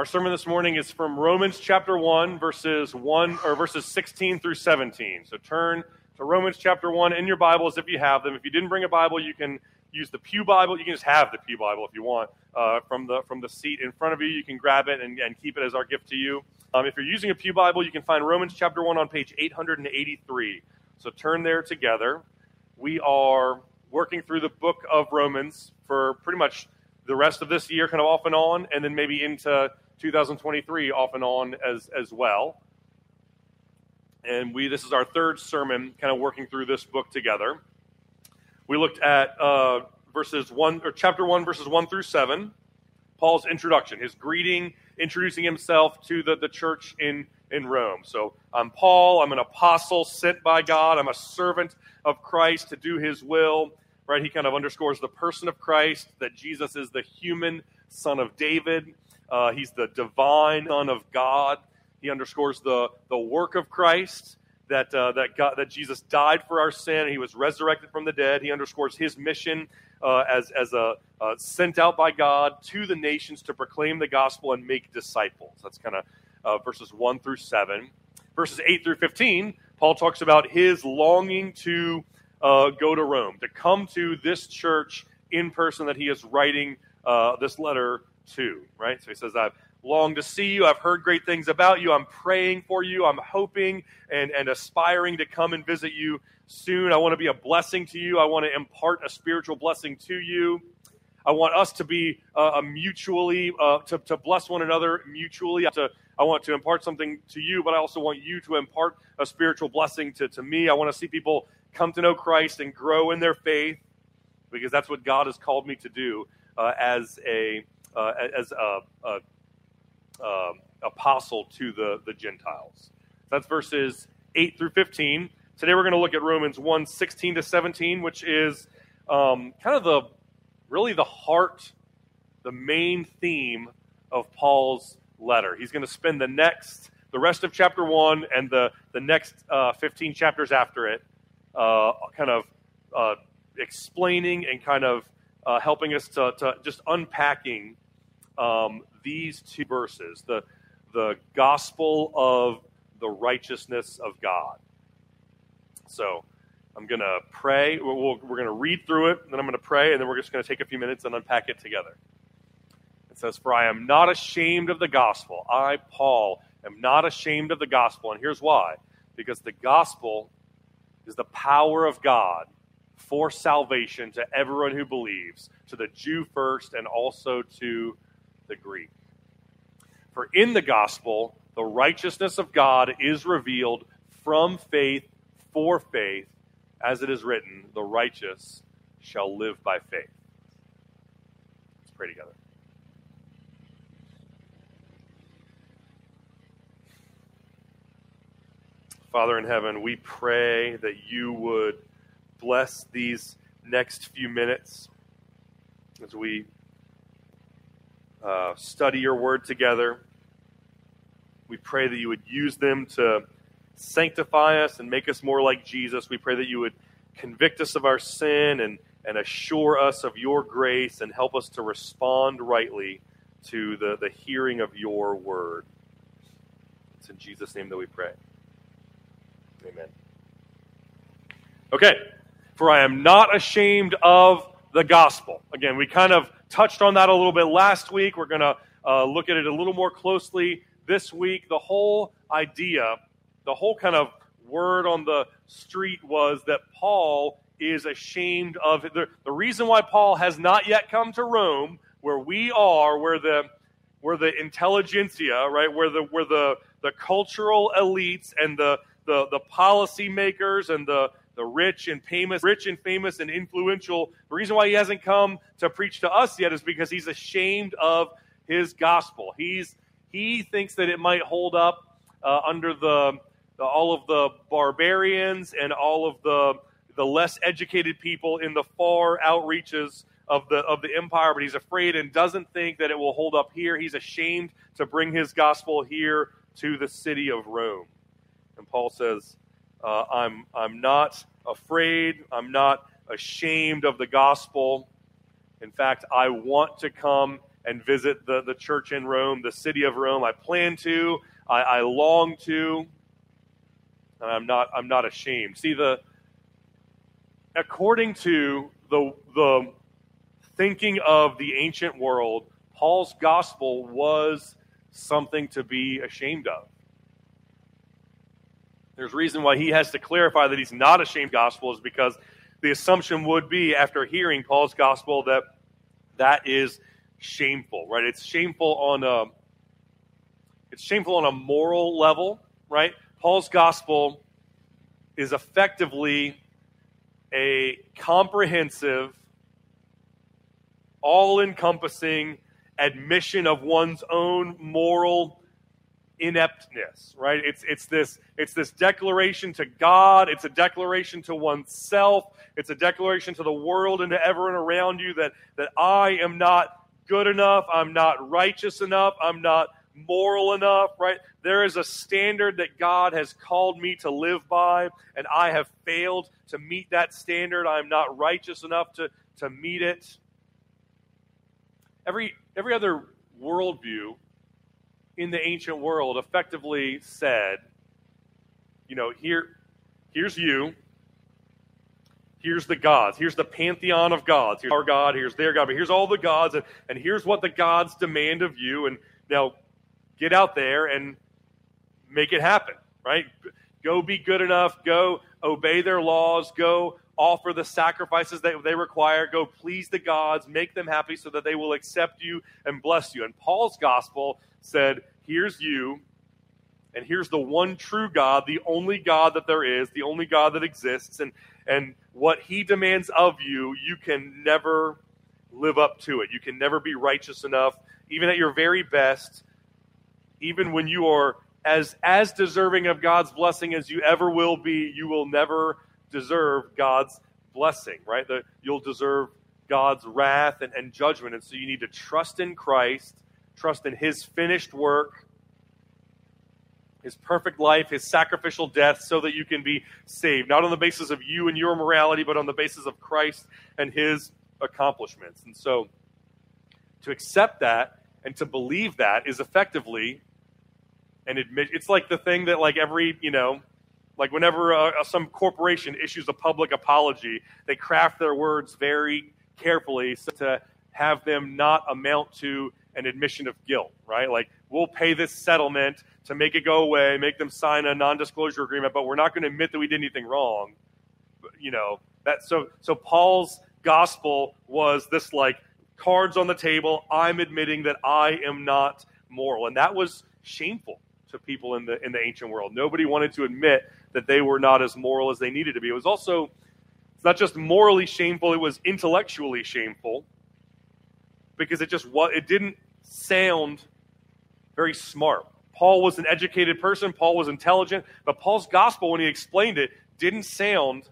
Our sermon this morning is from Romans chapter 1 verses 1 or verses 16 through 17. So turn to Romans chapter 1 in your Bibles if you have them. If you didn't bring a Bible, you can use the Pew Bible. You can just have the Pew Bible if you want uh, from the from the seat in front of you. You can grab it and, and keep it as our gift to you. Um, if you're using a Pew Bible, you can find Romans chapter 1 on page 883. So turn there together. We are working through the book of Romans for pretty much the rest of this year, kind of off and on, and then maybe into 2023 off and on as, as well. And we this is our third sermon, kind of working through this book together. We looked at uh, verses one or chapter one, verses one through seven. Paul's introduction, his greeting, introducing himself to the, the church in, in Rome. So I'm Paul, I'm an apostle sent by God, I'm a servant of Christ to do his will right? He kind of underscores the person of Christ, that Jesus is the human son of David. Uh, he's the divine son of God. He underscores the, the work of Christ, that, uh, that, God, that Jesus died for our sin, he was resurrected from the dead. He underscores his mission uh, as, as a uh, sent out by God to the nations to proclaim the gospel and make disciples. That's kind of uh, verses 1 through 7. Verses 8 through 15, Paul talks about his longing to uh, go to Rome, to come to this church in person that he is writing this letter to, right? So he says, I've longed to see you. I've heard great things about you. I'm praying for you. I'm hoping and, and aspiring to come and visit you soon. I want to be a blessing to you. I want to impart a spiritual blessing to you. I want us to be uh, a mutually, uh, to, to bless one another mutually. To, I want to impart something to you, but I also want you to impart a spiritual blessing to, to me. I want to see people come to know Christ and grow in their faith, because that's what God has called me to do uh, as a uh, as a, a, a, um, apostle to the the Gentiles. That's verses eight through fifteen. Today we're going to look at Romans 1, 16 to 17, which is um, kind of the really the heart, the main theme of Paul's letter. He's going to spend the next, the rest of chapter 1 and the, the next uh, 15 chapters after it uh, kind of uh, explaining and kind of uh, helping us to, to just unpacking um, these two verses the, the gospel of the righteousness of God. So I'm going to pray. we we are going to read through it, then I'm going to pray, and then we're just going to take a few minutes and unpack it together. It says, For I am not ashamed of the gospel. I, Paul, am not ashamed of the gospel. And here's why because the gospel is the power of God for salvation to everyone who believes, to the Jew first and also to the Greek. For in the gospel, the righteousness of God is revealed from faith for faith, as it is written, the righteous shall live by faith. Let's pray together. Father in heaven, we pray that you would bless these next few minutes as we uh, study your word together. We pray that you would use them to sanctify us and make us more like Jesus. We pray that you would convict us of our sin and, and assure us of your grace and help us to respond rightly to the, the hearing of your word. It's in Jesus' name that we pray. Amen. Okay, for I am not ashamed of the gospel. Again, we kind of touched on that a little bit last week. We're going to uh, look at it a little more closely this week. The whole idea, the whole kind of word on the street was that Paul is ashamed of. The, the reason why Paul has not yet come to Rome, where we are, where the where the intelligentsia, right, where the where the the cultural elites and the the, the policy makers and the, the rich and famous, rich and famous and influential. The reason why he hasn't come to preach to us yet is because he's ashamed of his gospel. He's he thinks that it might hold up uh, under the, the, all of the barbarians and all of the the less educated people in the far outreaches of the of the empire, but he's afraid and doesn't think that it will hold up here. He's ashamed to bring his gospel here to the city of Rome. And Paul says, uh, I'm, I'm not afraid, I'm not ashamed of the gospel. In fact, I want to come and visit the, the church in Rome, the city of Rome. I plan to, I, I long to, and I'm not, I'm not ashamed. See, the, according to the, the thinking of the ancient world, Paul's gospel was something to be ashamed of. There's reason why he has to clarify that he's not ashamed gospel is because the assumption would be after hearing Paul's gospel that that is shameful, right? It's shameful on a it's shameful on a moral level, right? Paul's gospel is effectively a comprehensive, all encompassing admission of one's own moral ineptness right? It's it's this it's this declaration to god. It's a declaration to oneself. It's a declaration to the world and to everyone around you that that i am not good enough. I'm not righteous enough. I'm not moral enough right? There is a standard that god has called me to live by and i have failed to meet that standard. I'm not righteous enough to to meet it. Every every other worldview in the ancient world effectively said, you know, here, here's you, here's the gods, here's the pantheon of gods, here's our God, here's their God, but here's all the gods, and, and here's what the gods demand of you, and now get out there and make it happen, right? Go be good enough, go obey their laws, go offer the sacrifices that they require, go please the gods, make them happy so that they will accept you and bless you. And Paul's gospel said, here's you, and here's the one true God, the only God that there is, the only God that exists, and and what he demands of you, you can never live up to it. You can never be righteous enough, even at your very best, even when you are as as deserving of God's blessing as you ever will be, you will never deserve God's blessing, right? The, you'll deserve God's wrath and, and judgment. And so you need to trust in Christ trust in his finished work, his perfect life, his sacrificial death, so that you can be saved, not on the basis of you and your morality, but on the basis of Christ and his accomplishments. And so to accept that and to believe that is effectively an admit it's like the thing that like every you know like whenever uh, some corporation issues a public apology they craft their words very carefully so to have them not amount to an admission of guilt, right? Like, we'll pay this settlement to make it go away, make them sign a non disclosure agreement, but we're not going to admit that we did anything wrong. You know, that so so Paul's gospel was this like cards on the table, I'm admitting that I am not moral. And that was shameful to people in the in the ancient world. Nobody wanted to admit that they were not as moral as they needed to be. It was also it's not just morally shameful, it was intellectually shameful because it just it didn't sound very smart. Paul was an educated person, Paul was intelligent, but Paul's gospel, when he explained it, didn't sound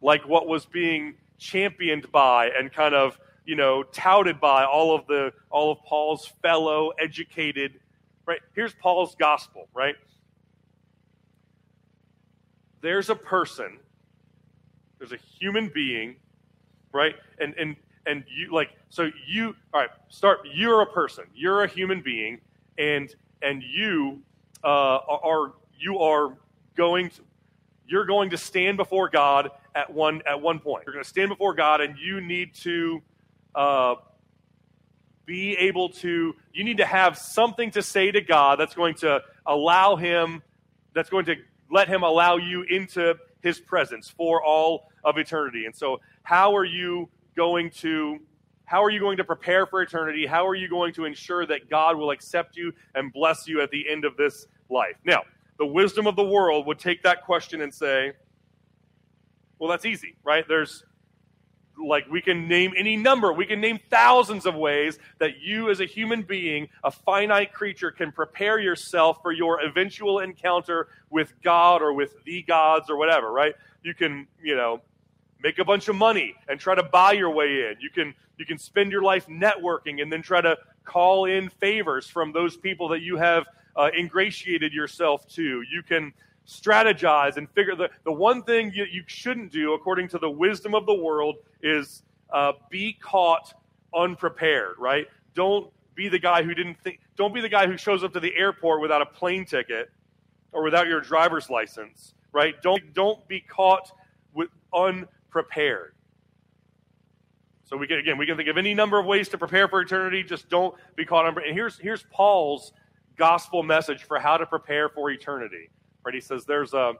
like what was being championed by and kind of you know touted by all of the all of Paul's fellow educated right? Here's Paul's gospel right? There's a person there's a human being right? And and and you like so you all right start you're a person you're a human being and and you uh, are you are going to you're going to stand before God at one at one point. You're going to stand before God, and you need to uh, be able to. You need to have something to say to God that's going to allow Him, that's going to let Him allow you into His presence for all of eternity. And so, how are you going to how are you going to prepare for eternity? How are you going to ensure that God will accept you and bless you at the end of this life? Now, the wisdom of the world would take that question and say, well, that's easy, right? There's like we can name any number, we can name thousands of ways that you, as a human being, a finite creature, can prepare yourself for your eventual encounter with God or with the gods or whatever, right? You can, you know, make a bunch of money and try to buy your way in. You can you can spend your life networking and then try to call in favors from those people that you have uh, ingratiated yourself to. You can strategize and figure the, the one thing you, you shouldn't do according to the wisdom of the world is uh, be caught unprepared, right? Don't be the guy who didn't think, don't be the guy who shows up to the airport without a plane ticket or without your driver's license, right? Don't, don't be caught with unprepared. So we can again we can think of any number of ways to prepare for eternity. Just don't be caught unprepared And here's here's Paul's gospel message for how to prepare for eternity. Right? He says there's a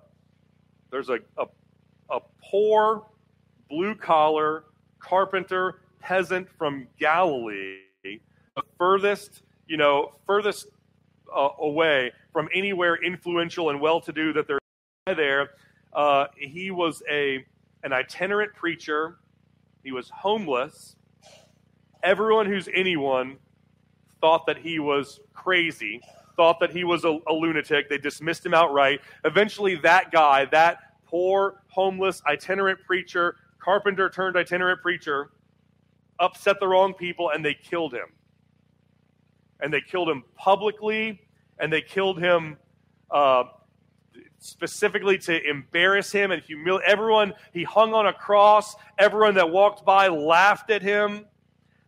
there's a a, a poor blue collar carpenter peasant from Galilee, the furthest you know furthest uh, away from anywhere influential and well to do that there there. Uh, he was a an itinerant preacher he was homeless. Everyone who's anyone thought that he was crazy, thought that he was a, a lunatic. They dismissed him outright. Eventually, that guy, that poor, homeless, itinerant preacher, carpenter turned itinerant preacher, upset the wrong people and they killed him. And they killed him publicly and they killed him uh, specifically to embarrass him and humiliate everyone. He hung on a cross. Everyone that walked by laughed at him.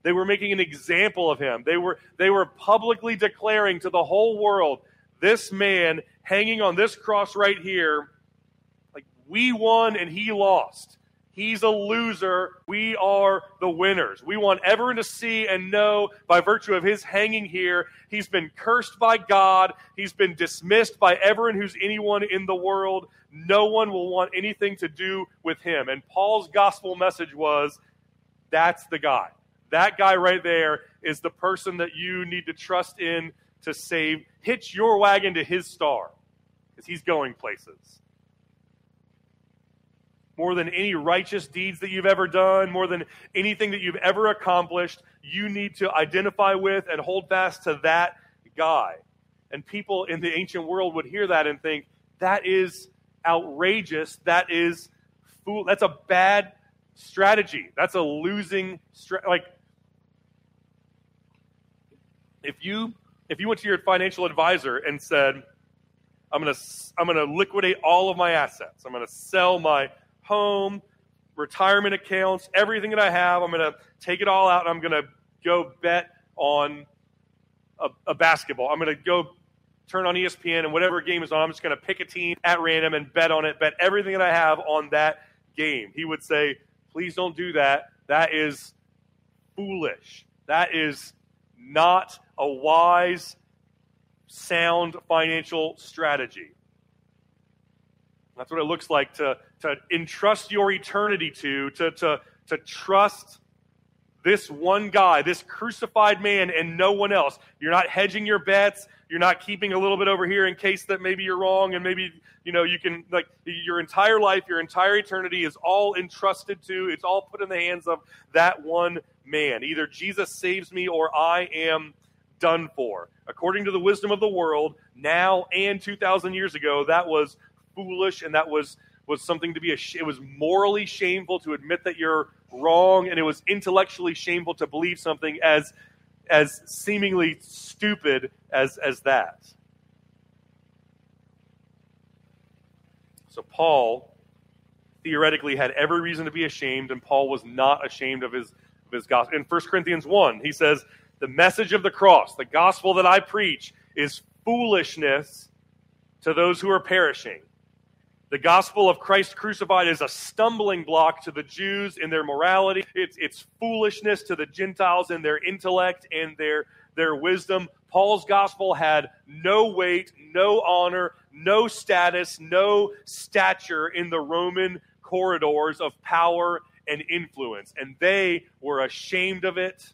They were making an example of him. They were, they were publicly declaring to the whole world this man hanging on this cross right here, like we won and he lost. He's a loser. We are the winners. We want everyone to see and know by virtue of his hanging here, he's been cursed by God. He's been dismissed by everyone who's anyone in the world. No one will want anything to do with him. And Paul's gospel message was that's the guy. That guy right there is the person that you need to trust in to save. Hitch your wagon to his star because he's going places more than any righteous deeds that you've ever done, more than anything that you've ever accomplished, you need to identify with and hold fast to that guy. And people in the ancient world would hear that and think, that is outrageous. That is fool. That's a bad strategy. That's a losing stra- like if you if you went to your financial advisor and said, I'm going to I'm going to liquidate all of my assets. I'm going to sell my home, retirement accounts, everything that I have. I'm going to take it all out and I'm going to go bet on a, a basketball. I'm going to go turn on ESPN and whatever game is on, I'm just going to pick a team at random and bet on it, bet everything that I have on that game. He would say, please don't do that. That is foolish. That is not a wise, sound financial strategy. That's what it looks like to, to entrust your eternity to, to, to, to trust this one guy, this crucified man, and no one else. You're not hedging your bets. You're not keeping a little bit over here in case that maybe you're wrong and maybe, you know, you can, like, your entire life, your entire eternity is all entrusted to, it's all put in the hands of that one man. Either Jesus saves me or I am done for. According to the wisdom of the world, now and 2,000 years ago, that was foolish and that was was something to be a it was morally shameful to admit that you're wrong and it was intellectually shameful to believe something as as seemingly stupid as as that so paul theoretically had every reason to be ashamed and paul was not ashamed of his of his gospel in 1 corinthians 1 he says the message of the cross the gospel that i preach is foolishness to those who are perishing the gospel of Christ crucified is a stumbling block to the Jews in their morality. It's, it's foolishness to the Gentiles in their intellect and their, their wisdom. Paul's gospel had no weight, no honor, no status, no stature in the Roman corridors of power and influence. And they were ashamed of it,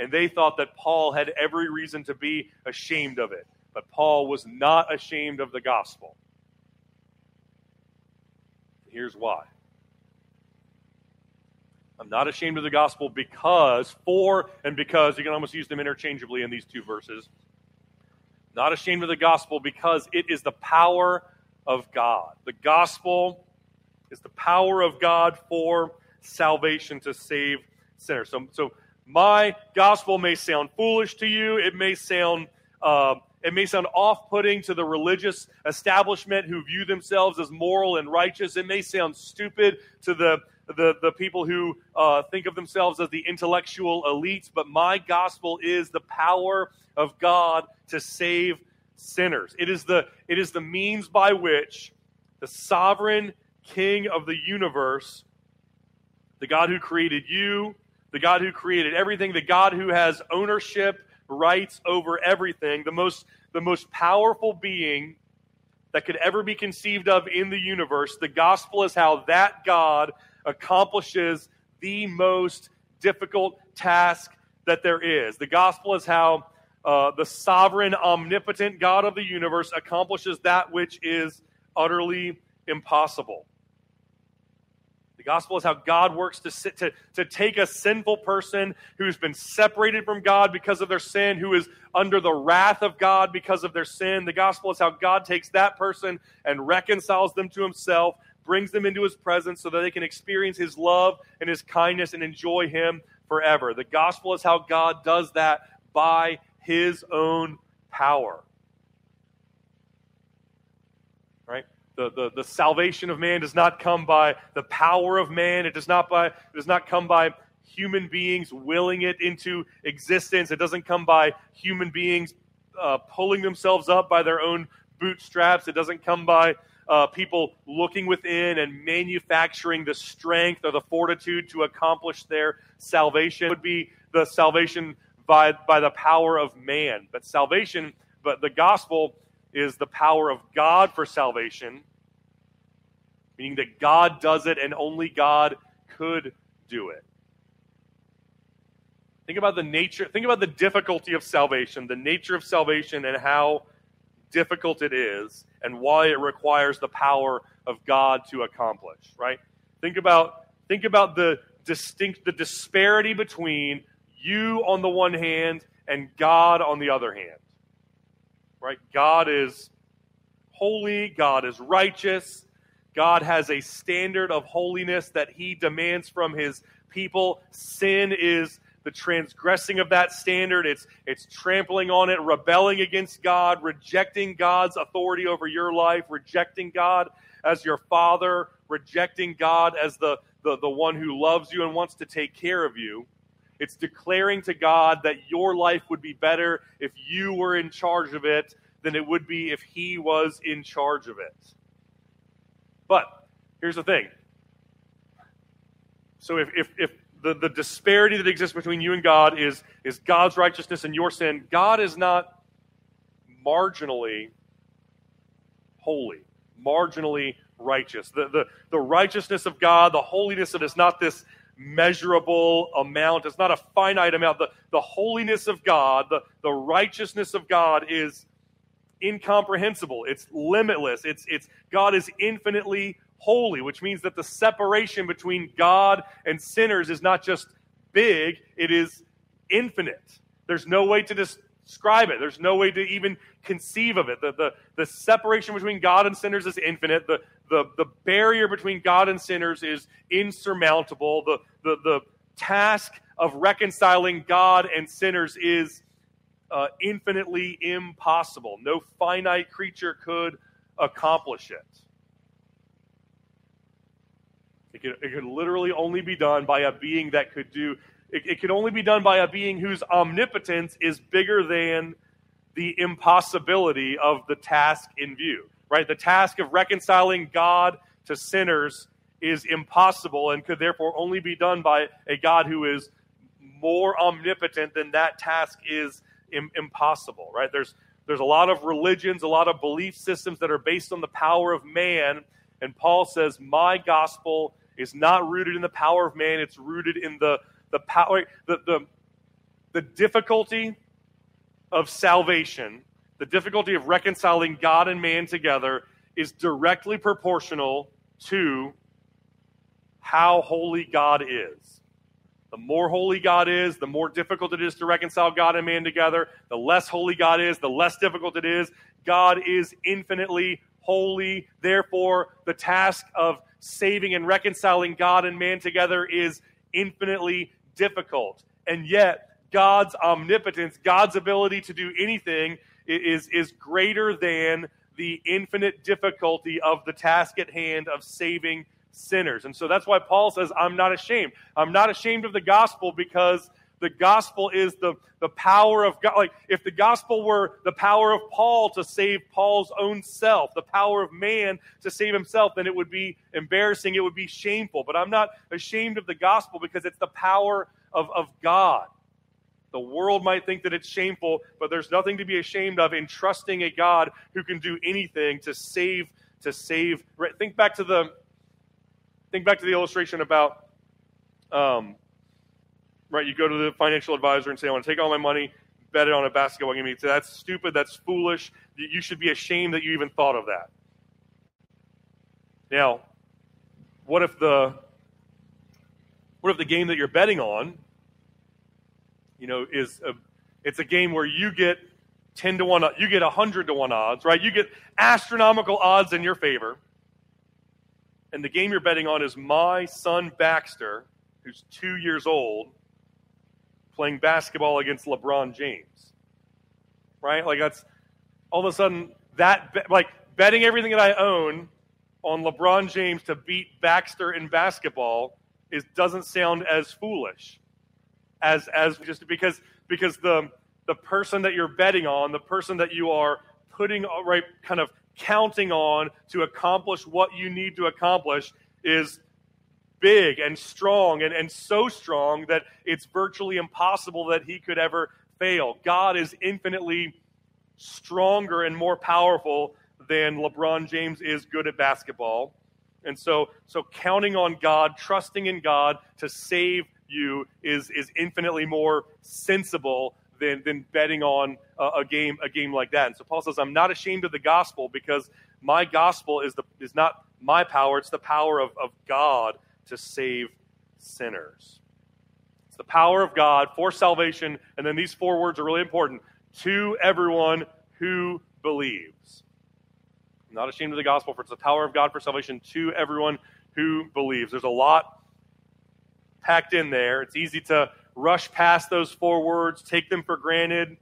and they thought that Paul had every reason to be ashamed of it. But Paul was not ashamed of the gospel. Here's why. I'm not ashamed of the gospel because, for, and because, you can almost use them interchangeably in these two verses. Not ashamed of the gospel because it is the power of God. The gospel is the power of God for salvation to save sinners. So, so my gospel may sound foolish to you. It may sound uh, it may sound off putting to the religious establishment who view themselves as moral and righteous. It may sound stupid to the the, the people who uh, think of themselves as the intellectual elites, but my gospel is the power of God to save sinners. It is the, it is the means by which the sovereign king of the universe, the God who created you, the God who created everything, the God who has ownership, rights over everything, the most, the most powerful being that could ever be conceived of in the universe. The gospel is how that God accomplishes the most difficult task that there is. The gospel is how uh, the sovereign, omnipotent God of the universe accomplishes that which is utterly impossible. The gospel is how God works to, sit, to, to take a sinful person who's been separated from God because of their sin, who is under the wrath of God because of their sin. The gospel is how God takes that person and reconciles them to himself, brings them into his presence so that they can experience his love and his kindness and enjoy him forever. The gospel is how God does that by his own power. The, the, the salvation of man does not come by the power of man. It does not by it does not come by human beings willing it into existence. It doesn't come by human beings uh, pulling themselves up by their own bootstraps. It doesn't come by uh, people looking within and manufacturing the strength or the fortitude to accomplish their salvation. It would be the salvation by, by the power of man. But salvation, but the gospel is the power of God for salvation meaning that God does it and only God could do it. Think about the nature, think about the difficulty of salvation, the nature of salvation, and how difficult it is, and why it requires the power of God to accomplish, right? Think about think about the distinct the disparity between you on the one hand and God on the other hand. Right? God is holy, God is righteous, God has a standard of holiness that he demands from his people. Sin is the transgressing of that standard. It's, it's trampling on it, rebelling against God, rejecting God's authority over your life, rejecting God as your father, rejecting God as the, the, the one who loves you and wants to take care of you. It's declaring to God that your life would be better if you were in charge of it than it would be if He was in charge of it. But here's the thing. So if, if, if the, the disparity that exists between you and God is, is God's righteousness and your sin, God is not marginally holy, marginally righteous. The, the, the righteousness of God, the holiness of it is not this measurable amount, it's not a finite amount. The, the holiness of God, the, the righteousness of God is incomprehensible. It's limitless. It's, it's God is infinitely holy, which means that the separation between God and sinners is not just big, it is infinite. There's no way to describe it. There's no way to even conceive of it. The, the, the separation between God and sinners is infinite. The, the, the barrier between God and sinners is insurmountable. The, the, the task of reconciling God and sinners is uh, infinitely impossible. No finite creature could accomplish it. It could, it could literally only be done by a being that could do, it, it could only be done by a being whose omnipotence is bigger than the impossibility of the task in view, right? The task of reconciling God to sinners is impossible and could therefore only be done by a God who is more omnipotent than that task is Im- impossible, right? There's there's a lot of religions, a lot of belief systems that are based on the power of man, and Paul says, "My gospel is not rooted in the power of man; it's rooted in the the power, the the, the difficulty of salvation, the difficulty of reconciling God and man together is directly proportional to how holy God is. The more holy God is, the more difficult it is to reconcile God and man together. The less holy God is, the less difficult it is. God is infinitely holy. Therefore, the task of saving and reconciling God and man together is infinitely difficult. And yet, God's omnipotence, God's ability to do anything, is, is greater than the infinite difficulty of the task at hand of saving sinners. And so that's why Paul says, I'm not ashamed. I'm not ashamed of the gospel because the gospel is the, the power of God. Like, if the gospel were the power of Paul to save Paul's own self, the power of man to save himself, then it would be embarrassing. It would be shameful. But I'm not ashamed of the gospel because it's the power of, of God. The world might think that it's shameful, but there's nothing to be ashamed of in trusting a God who can do anything to save to save. Think back to the think back to the illustration about um, right? You go to the financial advisor and say, I want to take all my money, bet it on a basketball game. You say, that's stupid, that's foolish. You should be ashamed that you even thought of that. Now, what if the what if the game that you're betting on, you know, is a, it's a game where you get 10 to 1, you get 100 to 1 odds, right? You get astronomical odds in your favor. And the game you're betting on is my son Baxter, who's two years old, playing basketball against LeBron James. Right? Like that's all of a sudden that like betting everything that I own on LeBron James to beat Baxter in basketball is doesn't sound as foolish as as just because because the the person that you're betting on, the person that you are putting uh, right kind of counting on to accomplish what you need to accomplish is big and strong and, and so strong that it's virtually impossible that he could ever fail. God is infinitely stronger and more powerful than LeBron James is good at basketball. And so, so counting on God, trusting in God to save you is, is infinitely more sensible than, than betting on a, a, game, a game like that. And so Paul says, I'm not ashamed of the gospel because my gospel is, the, is not my power, it's the power of, of God to save sinners. It's the power of God for salvation. And then these four words are really important to everyone who believes. I'm not ashamed of the gospel, for it's the power of God for salvation to everyone who believes. There's a lot packed in there. It's easy to rush past those four words, take them for granted,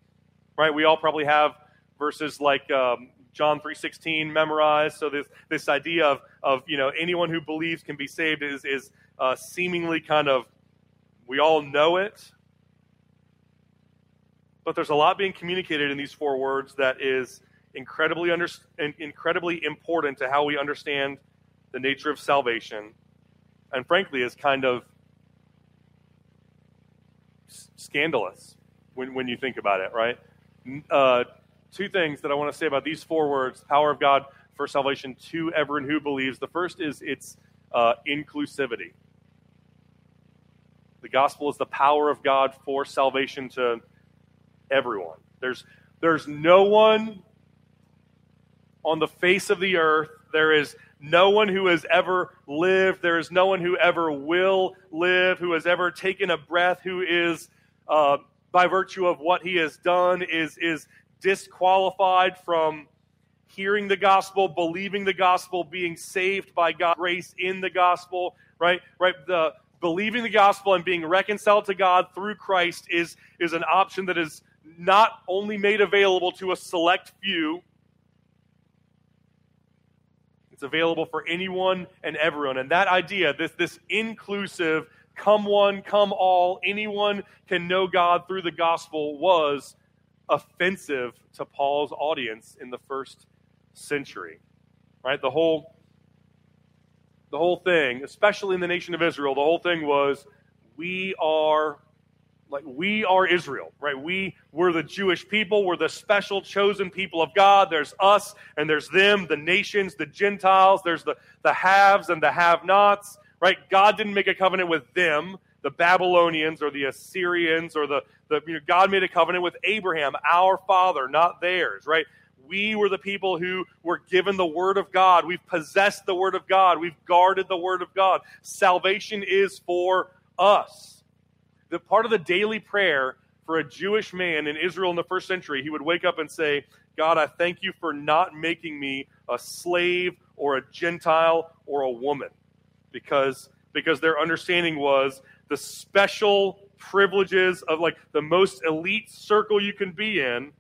right? We all probably have verses like um, John 3.16 memorized. So this, this idea of, of, you know, anyone who believes can be saved is, is uh, seemingly kind of, we all know it. But there's a lot being communicated in these four words that is incredibly, under, incredibly important to how we understand the nature of salvation. And frankly, is kind of scandalous when, when you think about it, right? Uh, two things that I want to say about these four words power of God for salvation to everyone who believes. The first is its uh, inclusivity. The gospel is the power of God for salvation to everyone. There's, there's no one on the face of the earth, there is no one who has ever lived, there is no one who ever will live, who has ever taken a breath, who is, uh, by virtue of what he has done, is, is disqualified from hearing the gospel, believing the gospel, being saved by God's grace in the gospel, right? Right? The believing the gospel and being reconciled to God through Christ is, is an option that is not only made available to a select few, it's available for anyone and everyone. And that idea, this, this inclusive, come one, come all, anyone can know God through the gospel, was offensive to Paul's audience in the first century. Right? The whole the whole thing, especially in the nation of Israel, the whole thing was we are like we are Israel, right? We we're the Jewish people, we're the special chosen people of God. There's us and there's them, the nations, the Gentiles, there's the, the haves and the have-nots, right? God didn't make a covenant with them the Babylonians or the Assyrians or the, the you know, God made a covenant with Abraham, our father, not theirs, right? We were the people who were given the Word of God. We've possessed the Word of God. We've guarded the Word of God. Salvation is for us. The part of the daily prayer for a Jewish man in Israel in the first century, he would wake up and say, God, I thank you for not making me a slave or a Gentile or a woman. Because, because their understanding was the special privileges of like the most elite circle you can be in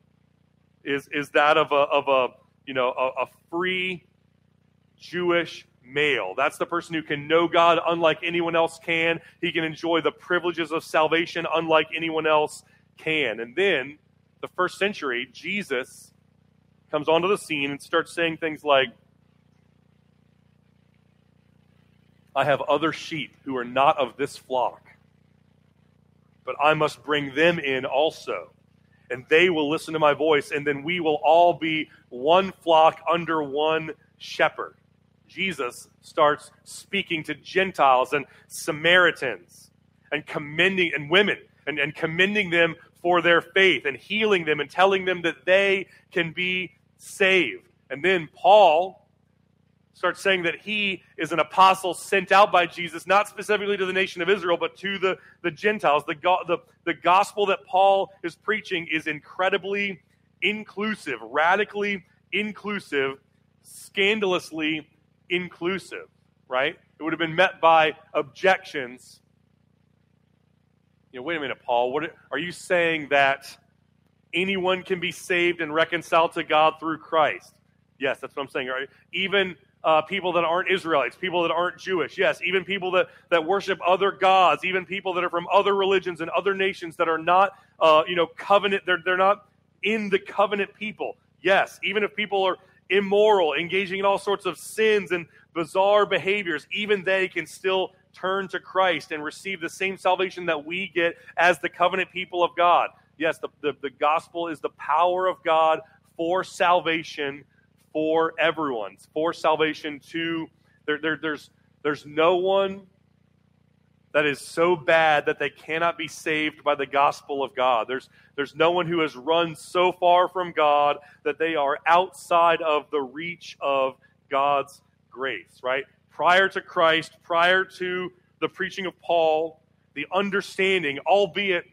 is is that of a of a you know a, a free Jewish male. That's the person who can know God unlike anyone else can. He can enjoy the privileges of salvation unlike anyone else can. And then, the first century, Jesus comes onto the scene and starts saying things like, I have other sheep who are not of this flock, but I must bring them in also. And they will listen to my voice, and then we will all be one flock under one shepherd. Jesus starts speaking to Gentiles and Samaritans and commending and women and, and commending them for their faith and healing them and telling them that they can be saved. And then Paul starts saying that he is an apostle sent out by Jesus, not specifically to the nation of Israel, but to the, the Gentiles. The, the, the gospel that Paul is preaching is incredibly inclusive, radically inclusive, scandalously inclusive, right? It would have been met by objections. You know, wait a minute, Paul. What are you saying that anyone can be saved and reconciled to God through Christ? Yes, that's what I'm saying. Right? Even uh, people that aren't Israelites, people that aren't Jewish, yes, even people that, that worship other gods, even people that are from other religions and other nations that are not, uh, you know, covenant, they're, they're not in the covenant people. Yes, even if people are immoral, engaging in all sorts of sins and bizarre behaviors, even they can still turn to Christ and receive the same salvation that we get as the covenant people of God. Yes, the, the, the gospel is the power of God for salvation for everyone, for salvation to there, there, there's there's no one that is so bad that they cannot be saved by the gospel of God. There's, there's no one who has run so far from God that they are outside of the reach of God's grace, right? Prior to Christ, prior to the preaching of Paul, the understanding, albeit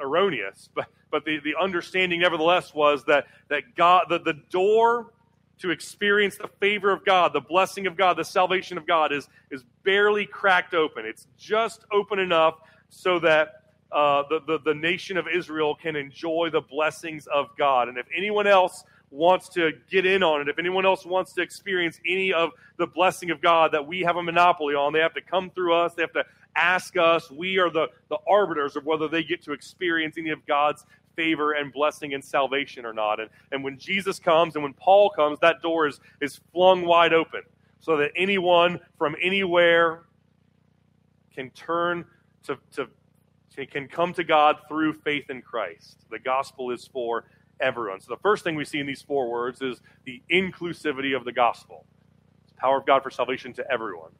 erroneous, but, but the, the understanding nevertheless was that, that God, the, the door to experience the favor of God, the blessing of God, the salvation of God is, is barely cracked open. It's just open enough so that uh, the, the, the nation of Israel can enjoy the blessings of God. And if anyone else wants to get in on it, if anyone else wants to experience any of the blessing of God that we have a monopoly on, they have to come through us. They have to ask us. We are the, the arbiters of whether they get to experience any of God's favor and blessing and salvation or not. And, and when Jesus comes and when Paul comes, that door is, is flung wide open so that anyone from anywhere can turn to, to can come to God through faith in Christ. The gospel is for everyone. So the first thing we see in these four words is the inclusivity of the gospel. It's the power of God for salvation to everyone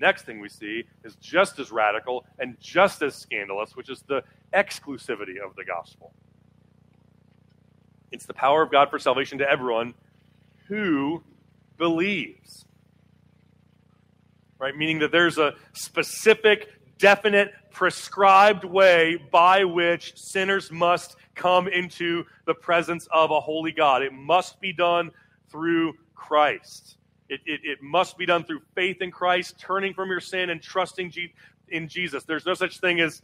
next thing we see is just as radical and just as scandalous, which is the exclusivity of the gospel. It's the power of God for salvation to everyone who believes. Right? Meaning that there's a specific, definite, prescribed way by which sinners must come into the presence of a holy God. It must be done through Christ. It, it, it must be done through faith in Christ, turning from your sin and trusting G- in Jesus. There's no such thing as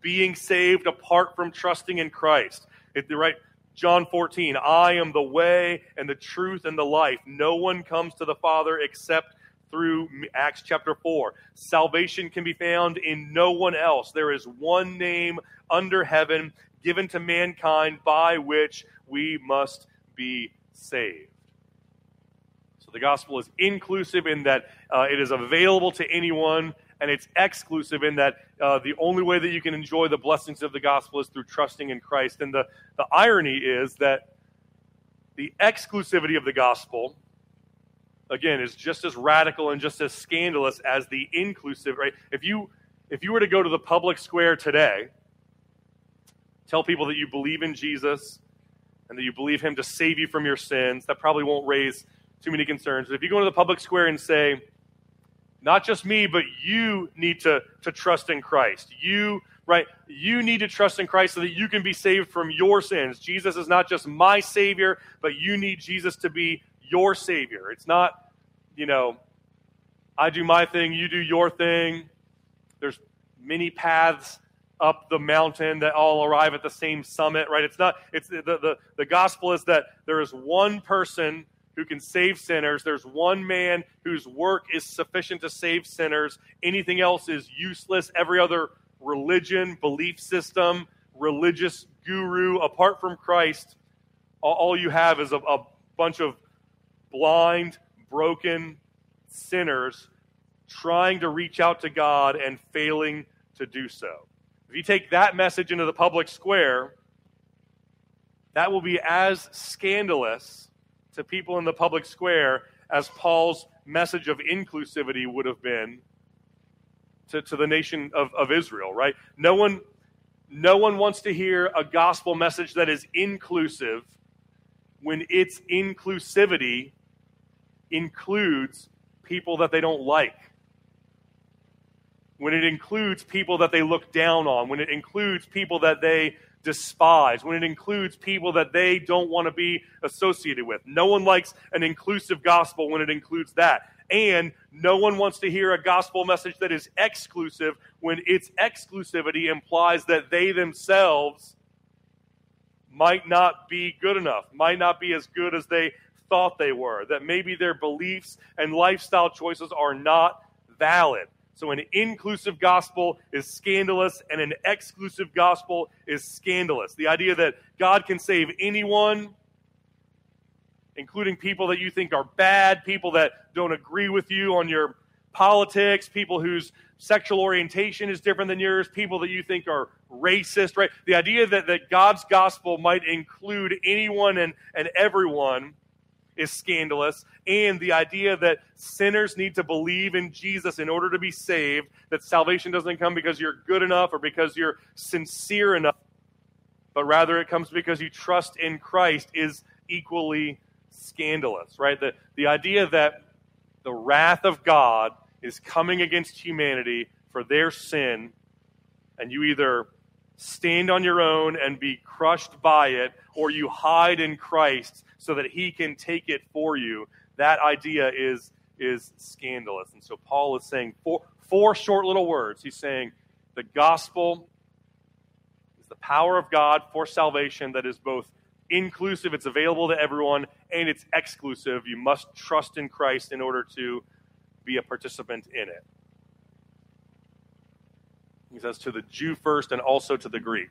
being saved apart from trusting in Christ. It, right? John 14, I am the way and the truth and the life. No one comes to the Father except through Acts chapter 4. Salvation can be found in no one else. There is one name under heaven given to mankind by which we must be saved. The gospel is inclusive in that uh, it is available to anyone, and it's exclusive in that uh, the only way that you can enjoy the blessings of the gospel is through trusting in Christ. And the, the irony is that the exclusivity of the gospel, again, is just as radical and just as scandalous as the inclusive, right? If you if you were to go to the public square today, tell people that you believe in Jesus and that you believe him to save you from your sins, that probably won't raise too many concerns. But if you go into the public square and say, not just me, but you need to, to trust in Christ. You, right? You need to trust in Christ so that you can be saved from your sins. Jesus is not just my Savior, but you need Jesus to be your Savior. It's not, you know, I do my thing, you do your thing. There's many paths up the mountain that all arrive at the same summit, right? It's not, it's the, the, the gospel is that there is one person who can save sinners. There's one man whose work is sufficient to save sinners. Anything else is useless. Every other religion, belief system, religious guru, apart from Christ, all you have is a, a bunch of blind, broken sinners trying to reach out to God and failing to do so. If you take that message into the public square, that will be as scandalous to people in the public square as Paul's message of inclusivity would have been to, to the nation of, of Israel, right? No one, no one wants to hear a gospel message that is inclusive when its inclusivity includes people that they don't like. When it includes people that they look down on, when it includes people that they despise, when it includes people that they don't want to be associated with. No one likes an inclusive gospel when it includes that. And no one wants to hear a gospel message that is exclusive when its exclusivity implies that they themselves might not be good enough, might not be as good as they thought they were, that maybe their beliefs and lifestyle choices are not valid. So, an inclusive gospel is scandalous, and an exclusive gospel is scandalous. The idea that God can save anyone, including people that you think are bad, people that don't agree with you on your politics, people whose sexual orientation is different than yours, people that you think are racist, right? The idea that, that God's gospel might include anyone and, and everyone is scandalous, and the idea that sinners need to believe in Jesus in order to be saved, that salvation doesn't come because you're good enough or because you're sincere enough, but rather it comes because you trust in Christ, is equally scandalous, right? The, the idea that the wrath of God is coming against humanity for their sin, and you either stand on your own and be crushed by it, or you hide in Christ so that he can take it for you. That idea is, is scandalous. And so Paul is saying four, four short little words. He's saying the gospel is the power of God for salvation that is both inclusive, it's available to everyone, and it's exclusive. You must trust in Christ in order to be a participant in it. He says to the Jew first and also to the Greek.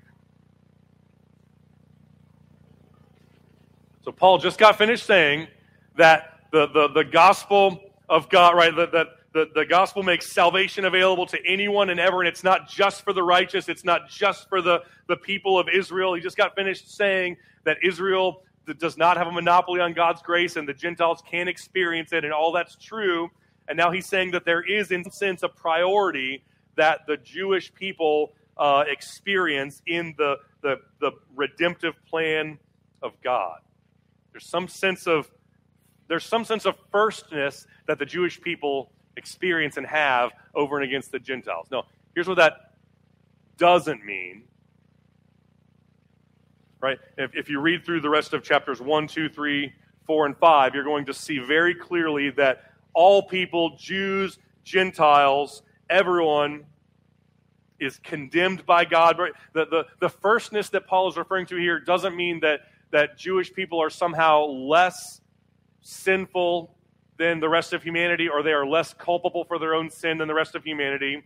So Paul just got finished saying that the, the, the gospel of God, right, that, the, the gospel makes salvation available to anyone and ever, and it's not just for the righteous, it's not just for the, the people of Israel. He just got finished saying that Israel does not have a monopoly on God's grace and the Gentiles can experience it, and all that's true. And now he's saying that there is, in a sense, a priority that the Jewish people uh, experience in the, the, the redemptive plan of God. There's some sense of there's some sense of firstness that the Jewish people experience and have over and against the Gentiles. No, here's what that doesn't mean. Right? If, if you read through the rest of chapters 1, 2, 3, 4, and 5, you're going to see very clearly that all people, Jews, Gentiles, everyone is condemned by God. The, the, the firstness that Paul is referring to here doesn't mean that that Jewish people are somehow less sinful than the rest of humanity or they are less culpable for their own sin than the rest of humanity.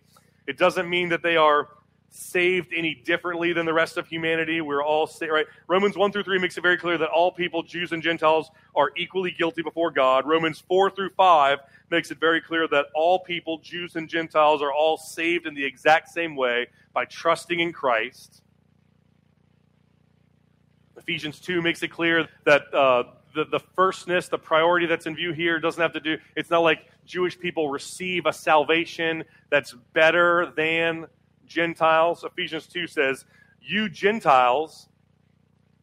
It doesn't mean that they are saved any differently than the rest of humanity. We're all saved, right? Romans 1 through 3 makes it very clear that all people, Jews and Gentiles, are equally guilty before God. Romans 4 through 5 makes it very clear that all people, Jews and Gentiles, are all saved in the exact same way by trusting in Christ. Ephesians 2 makes it clear that uh, the, the firstness, the priority that's in view here doesn't have to do, it's not like Jewish people receive a salvation that's better than Gentiles. Ephesians 2 says, You Gentiles,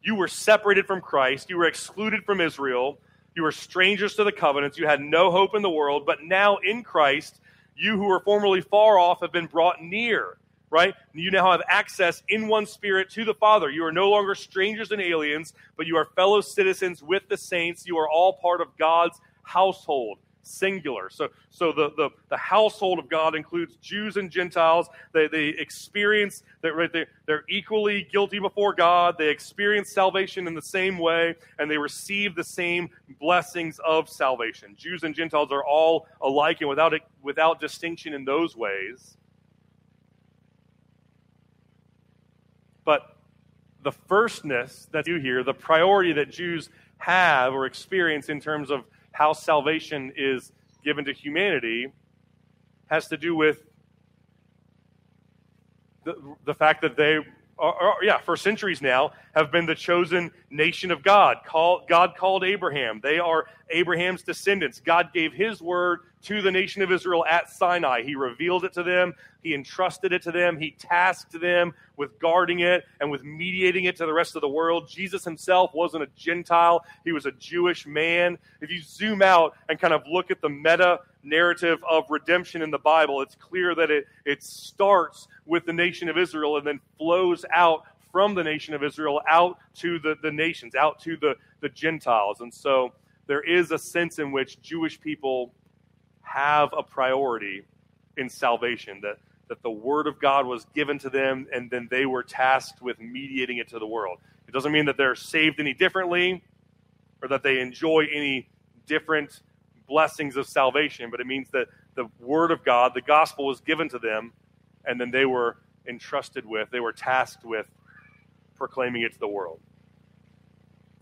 you were separated from Christ, you were excluded from Israel, you were strangers to the covenants, you had no hope in the world, but now in Christ, you who were formerly far off have been brought near right? You now have access in one spirit to the Father. You are no longer strangers and aliens, but you are fellow citizens with the saints. You are all part of God's household. singular. So, so the, the, the household of God includes Jews and Gentiles. They, they experience that right, they, they're equally guilty before God. They experience salvation in the same way, and they receive the same blessings of salvation. Jews and Gentiles are all alike and without, without distinction in those ways. But the firstness that you hear, the priority that Jews have or experience in terms of how salvation is given to humanity has to do with the, the fact that they are, yeah, for centuries now, have been the chosen nation of God. Call, God called Abraham. They are Abraham's descendants. God gave his word to the nation of Israel at Sinai. He revealed it to them, he entrusted it to them, he tasked them with guarding it and with mediating it to the rest of the world. Jesus himself wasn't a Gentile, he was a Jewish man. If you zoom out and kind of look at the meta narrative of redemption in the Bible, it's clear that it, it starts with the nation of Israel and then flows out from the nation of Israel out to the, the nations, out to the, the Gentiles. And so there is a sense in which Jewish people have a priority in salvation, that, that the Word of God was given to them and then they were tasked with mediating it to the world. It doesn't mean that they're saved any differently or that they enjoy any different blessings of salvation, but it means that the Word of God, the gospel, was given to them and then they were entrusted with, they were tasked with proclaiming it to the world.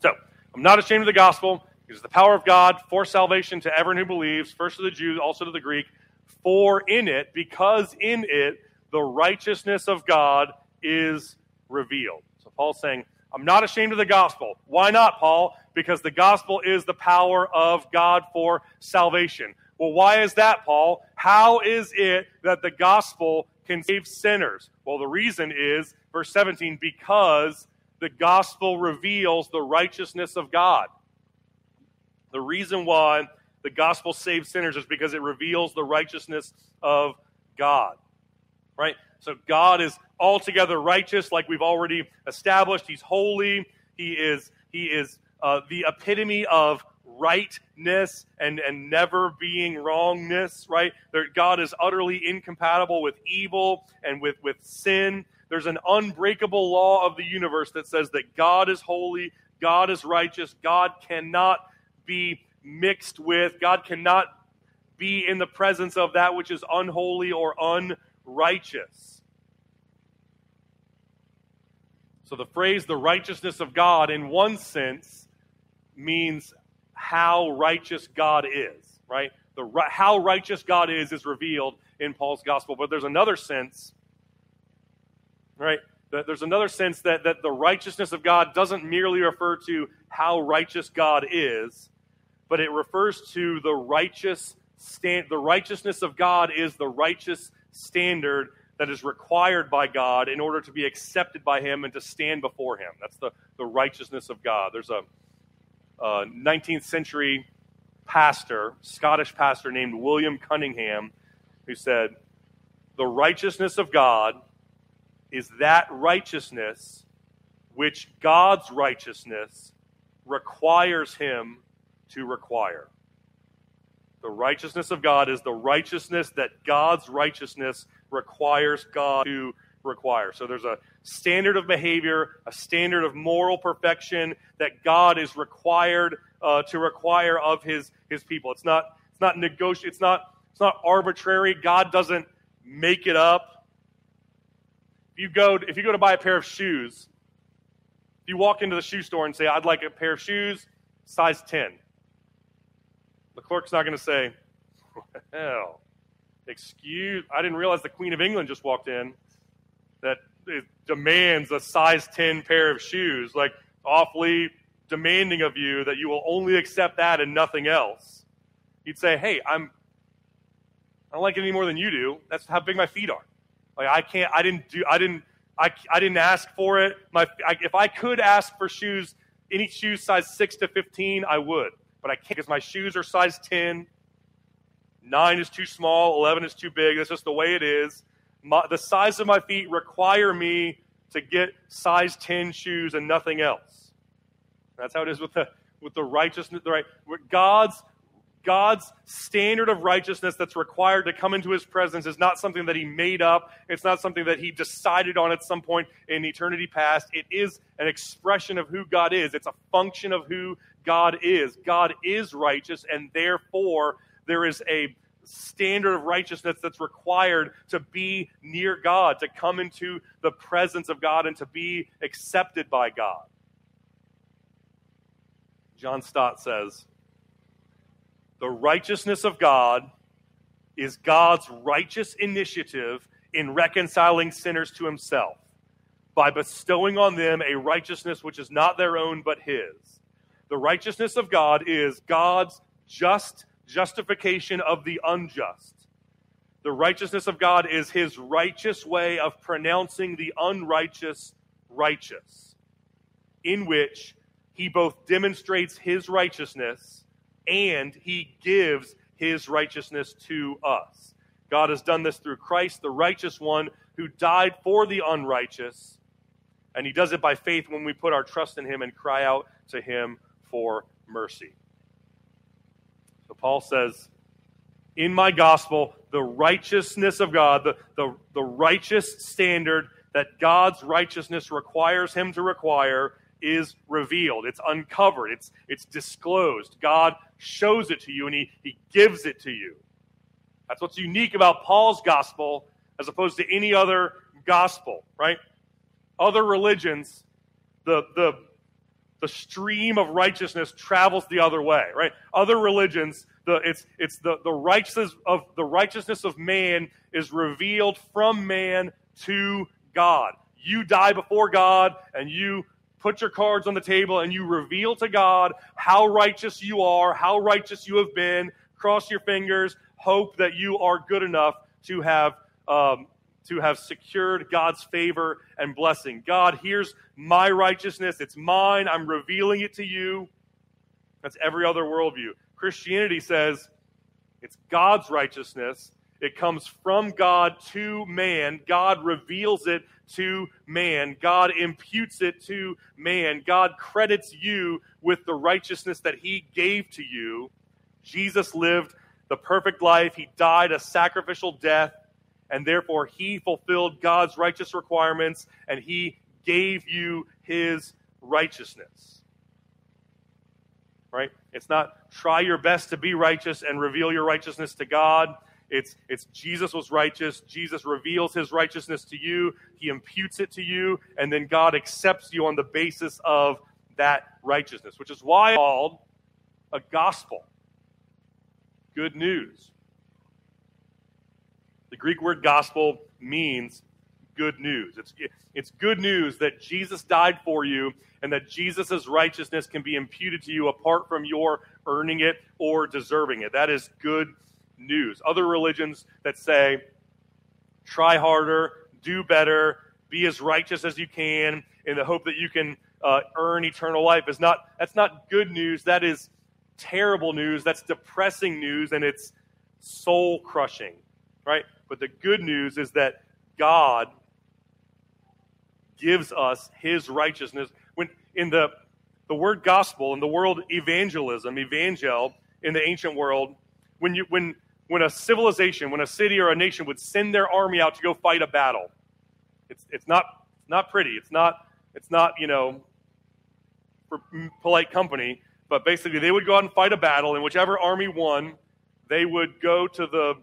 So, I'm not ashamed of the gospel. It is the power of God for salvation to everyone who believes, first to the Jew, also to the Greek. For in it, because in it, the righteousness of God is revealed. So Paul's saying, I'm not ashamed of the gospel. Why not, Paul? Because the gospel is the power of God for salvation. Well, why is that, Paul? How is it that the gospel can save sinners? Well, the reason is, verse 17, because the gospel reveals the righteousness of God. The reason why the gospel saves sinners is because it reveals the righteousness of God. Right? So God is altogether righteous, like we've already established. He's holy. He is, he is uh, the epitome of rightness and, and never being wrongness, right? There, God is utterly incompatible with evil and with, with sin. There's an unbreakable law of the universe that says that God is holy, God is righteous, God cannot be mixed with, God cannot be in the presence of that which is unholy or unrighteous. So the phrase the righteousness of God, in one sense, means how righteous God is, right? The, how righteous God is is revealed in Paul's gospel. But there's another sense, right? There's another sense that, that the righteousness of God doesn't merely refer to how righteous God is, but it refers to the righteous stand, the righteousness of God is the righteous standard that is required by God in order to be accepted by Him and to stand before Him. That's the, the righteousness of God. There's a, a 19th century pastor, Scottish pastor named William Cunningham, who said, The righteousness of God is that righteousness which God's righteousness requires him to require. The righteousness of God is the righteousness that God's righteousness requires God to require. So there's a standard of behavior, a standard of moral perfection that God is required uh, to require of his his people. It's not it's not negotiable. It's not it's not arbitrary. God doesn't make it up. If you go if you go to buy a pair of shoes, if you walk into the shoe store and say, "I'd like a pair of shoes, size 10," the clerk's not going to say, "Well, excuse, I didn't realize the Queen of England just walked in." That demands a size 10 pair of shoes, like awfully demanding of you that you will only accept that and nothing else. He'd say, Hey, I'm, I don't like it any more than you do. That's how big my feet are. Like, I can't, I didn't do, I didn't, I, I didn't ask for it. My, I, if I could ask for shoes, any shoes size 6 to 15, I would. But I can't because my shoes are size 10. 9 is too small, 11 is too big. That's just the way it is my, the size of my feet require me to get size 10 shoes and nothing else. That's how it is with the, with the righteousness. The right, God's God's standard of righteousness that's required to come into his presence is not something that he made up. It's not something that he decided on at some point in eternity past. It is an expression of who God is, it's a function of who God is. God is righteous, and therefore there is a standard of righteousness that's required to be near God, to come into the presence of God, and to be accepted by God. John Stott says, The righteousness of God is God's righteous initiative in reconciling sinners to himself by bestowing on them a righteousness which is not their own but his. The righteousness of God is God's just justification of the unjust. The righteousness of God is his righteous way of pronouncing the unrighteous righteous, in which he both demonstrates his righteousness and he gives his righteousness to us. God has done this through Christ, the righteous one who died for the unrighteous, and he does it by faith when we put our trust in him and cry out to him for mercy. So Paul says, in my gospel, the righteousness of God, the, the, the righteous standard that God's righteousness requires him to require, is revealed. It's uncovered. It's, it's disclosed. God shows it to you and he, he gives it to you. That's what's unique about Paul's gospel as opposed to any other gospel, right? Other religions, the, the the stream of righteousness travels the other way, right? Other religions, the, it's, it's the, the, righteousness of, the righteousness of man is revealed from man to God. You die before God and you put your cards on the table and you reveal to God how righteous you are, how righteous you have been. Cross your fingers, hope that you are good enough to have um, to have secured God's favor and blessing. God, here's my righteousness. It's mine. I'm revealing it to you. That's every other worldview. Christianity says it's God's righteousness. It comes from God to man. God reveals it to man. God imputes it to man. God credits you with the righteousness that he gave to you. Jesus lived the perfect life. He died a sacrificial death and therefore he fulfilled God's righteous requirements and he gave you his righteousness. Right? It's not try your best to be righteous and reveal your righteousness to God. It's, it's Jesus was righteous. Jesus reveals his righteousness to you. He imputes it to you. And then God accepts you on the basis of that righteousness, which is why it's called a gospel. Good news. The Greek word gospel means good news. It's, it's good news that Jesus died for you and that Jesus' righteousness can be imputed to you apart from your earning it or deserving it. That is good news. Other religions that say, try harder, do better, be as righteous as you can in the hope that you can uh, earn eternal life is not that's not good news that is terrible news that's depressing news and it's soul crushing right but the good news is that God gives us his righteousness. When in the the word gospel in the world evangelism, evangel in the ancient world, when you when when a civilization, when a city or a nation would send their army out to go fight a battle, it's it's not not pretty. It's not it's not you know for polite company, but basically they would go out and fight a battle, and whichever army won, they would go to the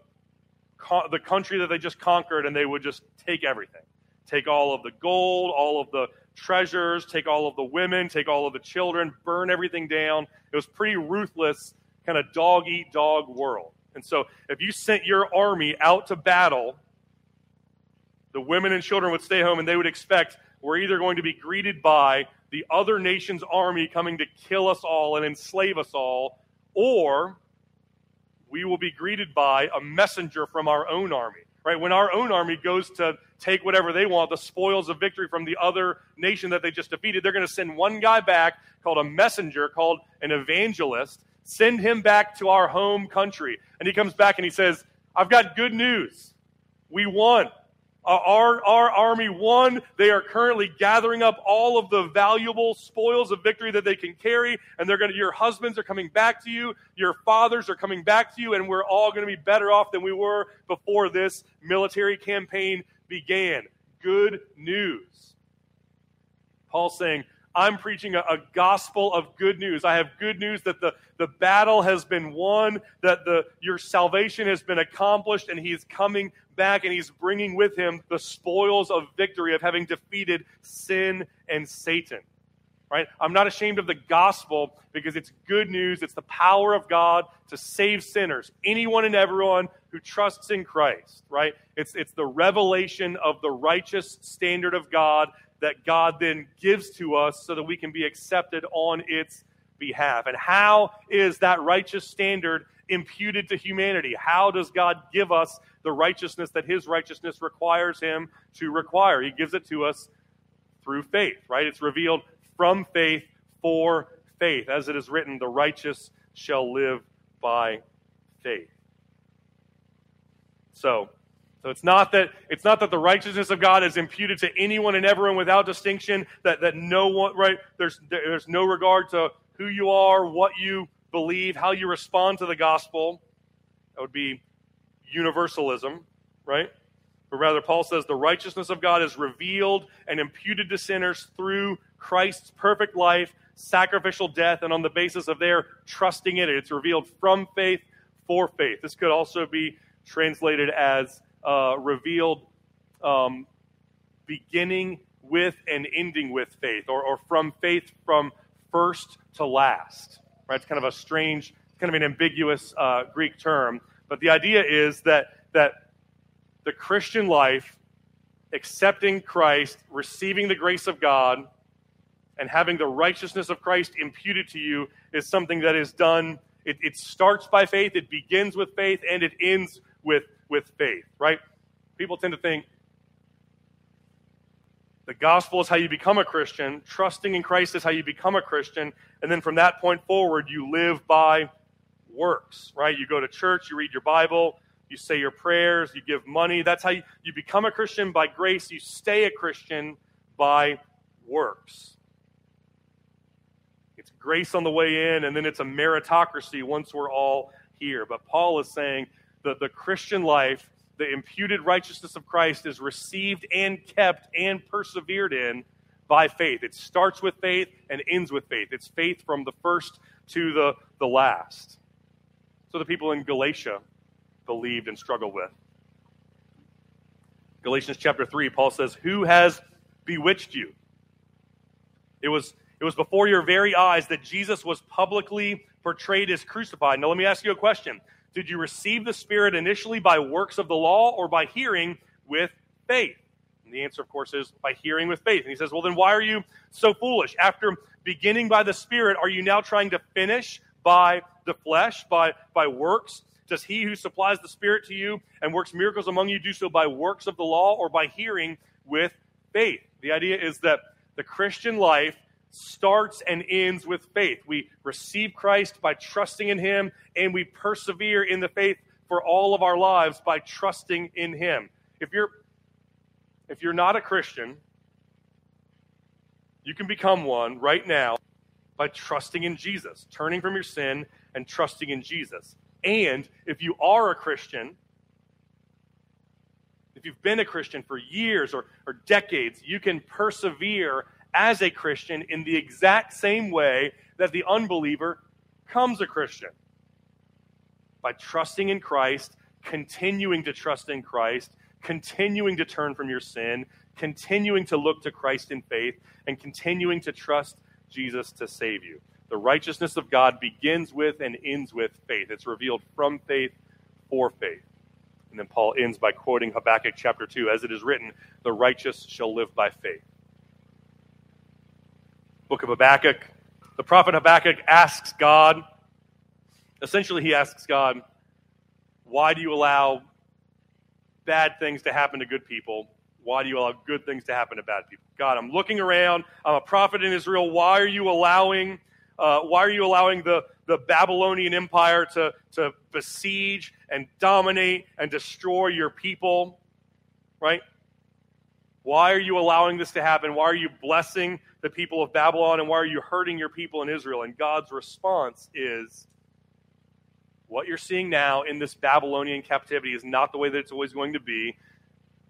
the country that they just conquered and they would just take everything. Take all of the gold, all of the treasures, take all of the women, take all of the children, burn everything down. It was pretty ruthless, kind of dog eat dog world. And so if you sent your army out to battle, the women and children would stay home and they would expect we're either going to be greeted by the other nation's army coming to kill us all and enslave us all, or we will be greeted by a messenger from our own army. Right? When our own army goes to take whatever they want, the spoils of victory from the other nation that they just defeated, they're going to send one guy back called a messenger, called an evangelist, send him back to our home country. And he comes back and he says, I've got good news. We won. Our, our army won. They are currently gathering up all of the valuable spoils of victory that they can carry, and they're going to, your husbands are coming back to you, your fathers are coming back to you, and we're all going to be better off than we were before this military campaign began. Good news. Paul's saying, I'm preaching a, a, gospel of good news. I have good news that the, the battle has been won, that the, your salvation has been accomplished, and he's coming back and he's bringing with him the spoils of victory of having defeated sin and Satan. Right? I'm not ashamed of the gospel because it's good news. It's the power of God to save sinners, anyone and everyone who trusts in Christ, right? It's, it's the revelation of the righteous standard of God that God then gives to us so that we can be accepted on its behalf. And how is that righteous standard imputed to humanity? How does God give us the righteousness that his righteousness requires him to require? He gives it to us through faith, right? It's revealed from faith for faith. As it is written, the righteous shall live by faith. So, so it's not that it's not that the righteousness of God is imputed to anyone and everyone without distinction. That that no one right there's there's no regard to who you are, what you believe, how you respond to the gospel. That would be universalism, right? But rather, Paul says the righteousness of God is revealed and imputed to sinners through Christ's perfect life, sacrificial death, and on the basis of their trusting in it. It's revealed from faith for faith. This could also be translated as uh, revealed um, beginning with and ending with faith, or, or from faith from first to last. Right? It's kind of a strange, kind of an ambiguous uh, Greek term, but the idea is that that the Christian life, accepting Christ, receiving the grace of God, and having the righteousness of Christ imputed to you is something that is done. It, it starts by faith, it begins with faith, and it ends with with faith, right? People tend to think the gospel is how you become a Christian, trusting in Christ is how you become a Christian, and then from that point forward, you live by works, right? You go to church, you read your Bible, you say your prayers, you give money. That's how you, you become a Christian by grace. You stay a Christian by works. It's grace on the way in, and then it's a meritocracy once we're all here. But Paul is saying that the Christian life, the imputed righteousness of Christ, is received and kept and persevered in by faith. It starts with faith and ends with faith. It's faith from the first to the, the last. So the people in Galatia believed and struggled with. Galatians chapter 3, Paul says, Who has bewitched you? It was, it was before your very eyes that Jesus was publicly portrayed as crucified. Now, let me ask you a question did you receive the Spirit initially by works of the law or by hearing with faith? And the answer, of course, is by hearing with faith. And he says, Well, then why are you so foolish? After beginning by the Spirit, are you now trying to finish by the flesh, by, by works? Does he who supplies the Spirit to you and works miracles among you do so by works of the law or by hearing with faith? The idea is that the Christian life starts and ends with faith. We receive Christ by trusting in Him, and we persevere in the faith for all of our lives by trusting in Him. If you're if you're not a Christian, you can become one right now by trusting in Jesus, turning from your sin and trusting in Jesus. And if you are a Christian, if you've been a Christian for years or, or decades, you can persevere as a Christian in the exact same way that the unbeliever comes a Christian by trusting in Christ, continuing to trust in Christ, continuing to turn from your sin, continuing to look to Christ in faith, and continuing to trust Jesus to save you. The righteousness of God begins with and ends with faith. It's revealed from faith for faith. And then Paul ends by quoting Habakkuk chapter 2 As it is written, the righteous shall live by faith book of Habakkuk. The prophet Habakkuk asks God, essentially, he asks God, why do you allow bad things to happen to good people? Why do you allow good things to happen to bad people? God, I'm looking around. I'm a prophet in Israel. Why are you allowing? Uh, why are you allowing the, the Babylonian Empire to, to besiege and dominate and destroy your people? Right? Why are you allowing this to happen? Why are you blessing the people of Babylon? And why are you hurting your people in Israel? And God's response is what you're seeing now in this Babylonian captivity is not the way that it's always going to be.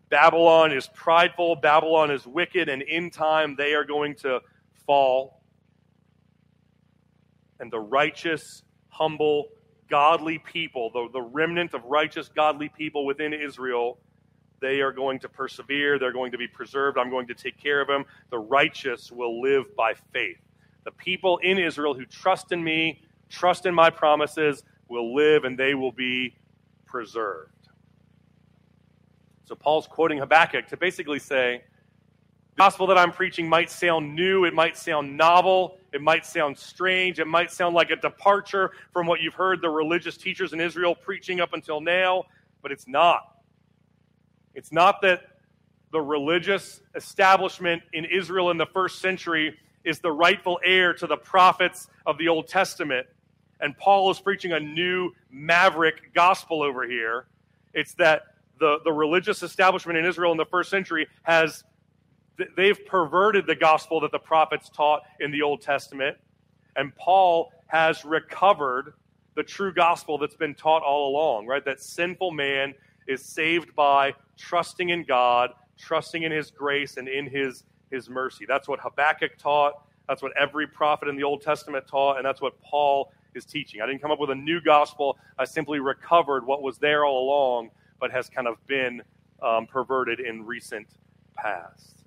Babylon is prideful, Babylon is wicked, and in time they are going to fall. And the righteous, humble, godly people, the, the remnant of righteous, godly people within Israel, they are going to persevere. They're going to be preserved. I'm going to take care of them. The righteous will live by faith. The people in Israel who trust in me, trust in my promises, will live and they will be preserved. So Paul's quoting Habakkuk to basically say, the gospel that I'm preaching might sound new, it might sound novel, it might sound strange, it might sound like a departure from what you've heard the religious teachers in Israel preaching up until now, but it's not. It's not that the religious establishment in Israel in the first century is the rightful heir to the prophets of the Old Testament. And Paul is preaching a new maverick gospel over here. It's that the, the religious establishment in Israel in the first century has they've perverted the gospel that the prophets taught in the Old Testament. And Paul has recovered the true gospel that's been taught all along, right? That sinful man is saved by trusting in God, trusting in his grace and in his, his mercy. That's what Habakkuk taught. That's what every prophet in the Old Testament taught. And that's what Paul is teaching. I didn't come up with a new gospel. I simply recovered what was there all along, but has kind of been um, perverted in recent past.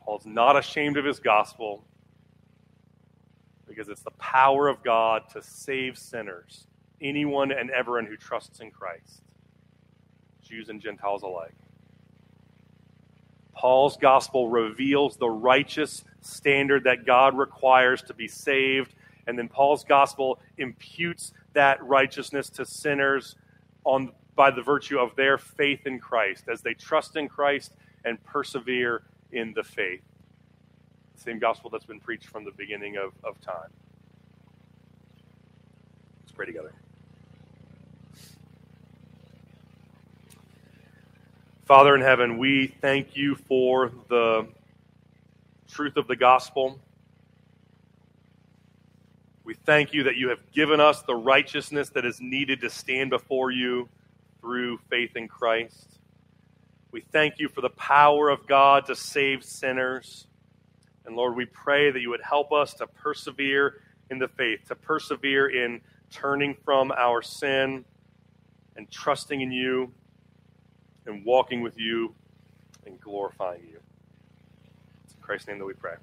Paul's not ashamed of his gospel because it's the power of God to save sinners, anyone and everyone who trusts in Christ, Jews and Gentiles alike. Paul's gospel reveals the righteous standard that God requires to be saved, and then Paul's gospel imputes that righteousness to sinners on by the virtue of their faith in Christ as they trust in Christ and persevere in the faith. The same gospel that's been preached from the beginning of, of time. Let's pray together. Father in heaven, we thank you for the truth of the gospel. We thank you that you have given us the righteousness that is needed to stand before you through faith in Christ. We thank you for the power of God to save sinners. And Lord, we pray that you would help us to persevere in the faith, to persevere in turning from our sin and trusting in you and walking with you and glorifying you. It's in Christ's name that we pray.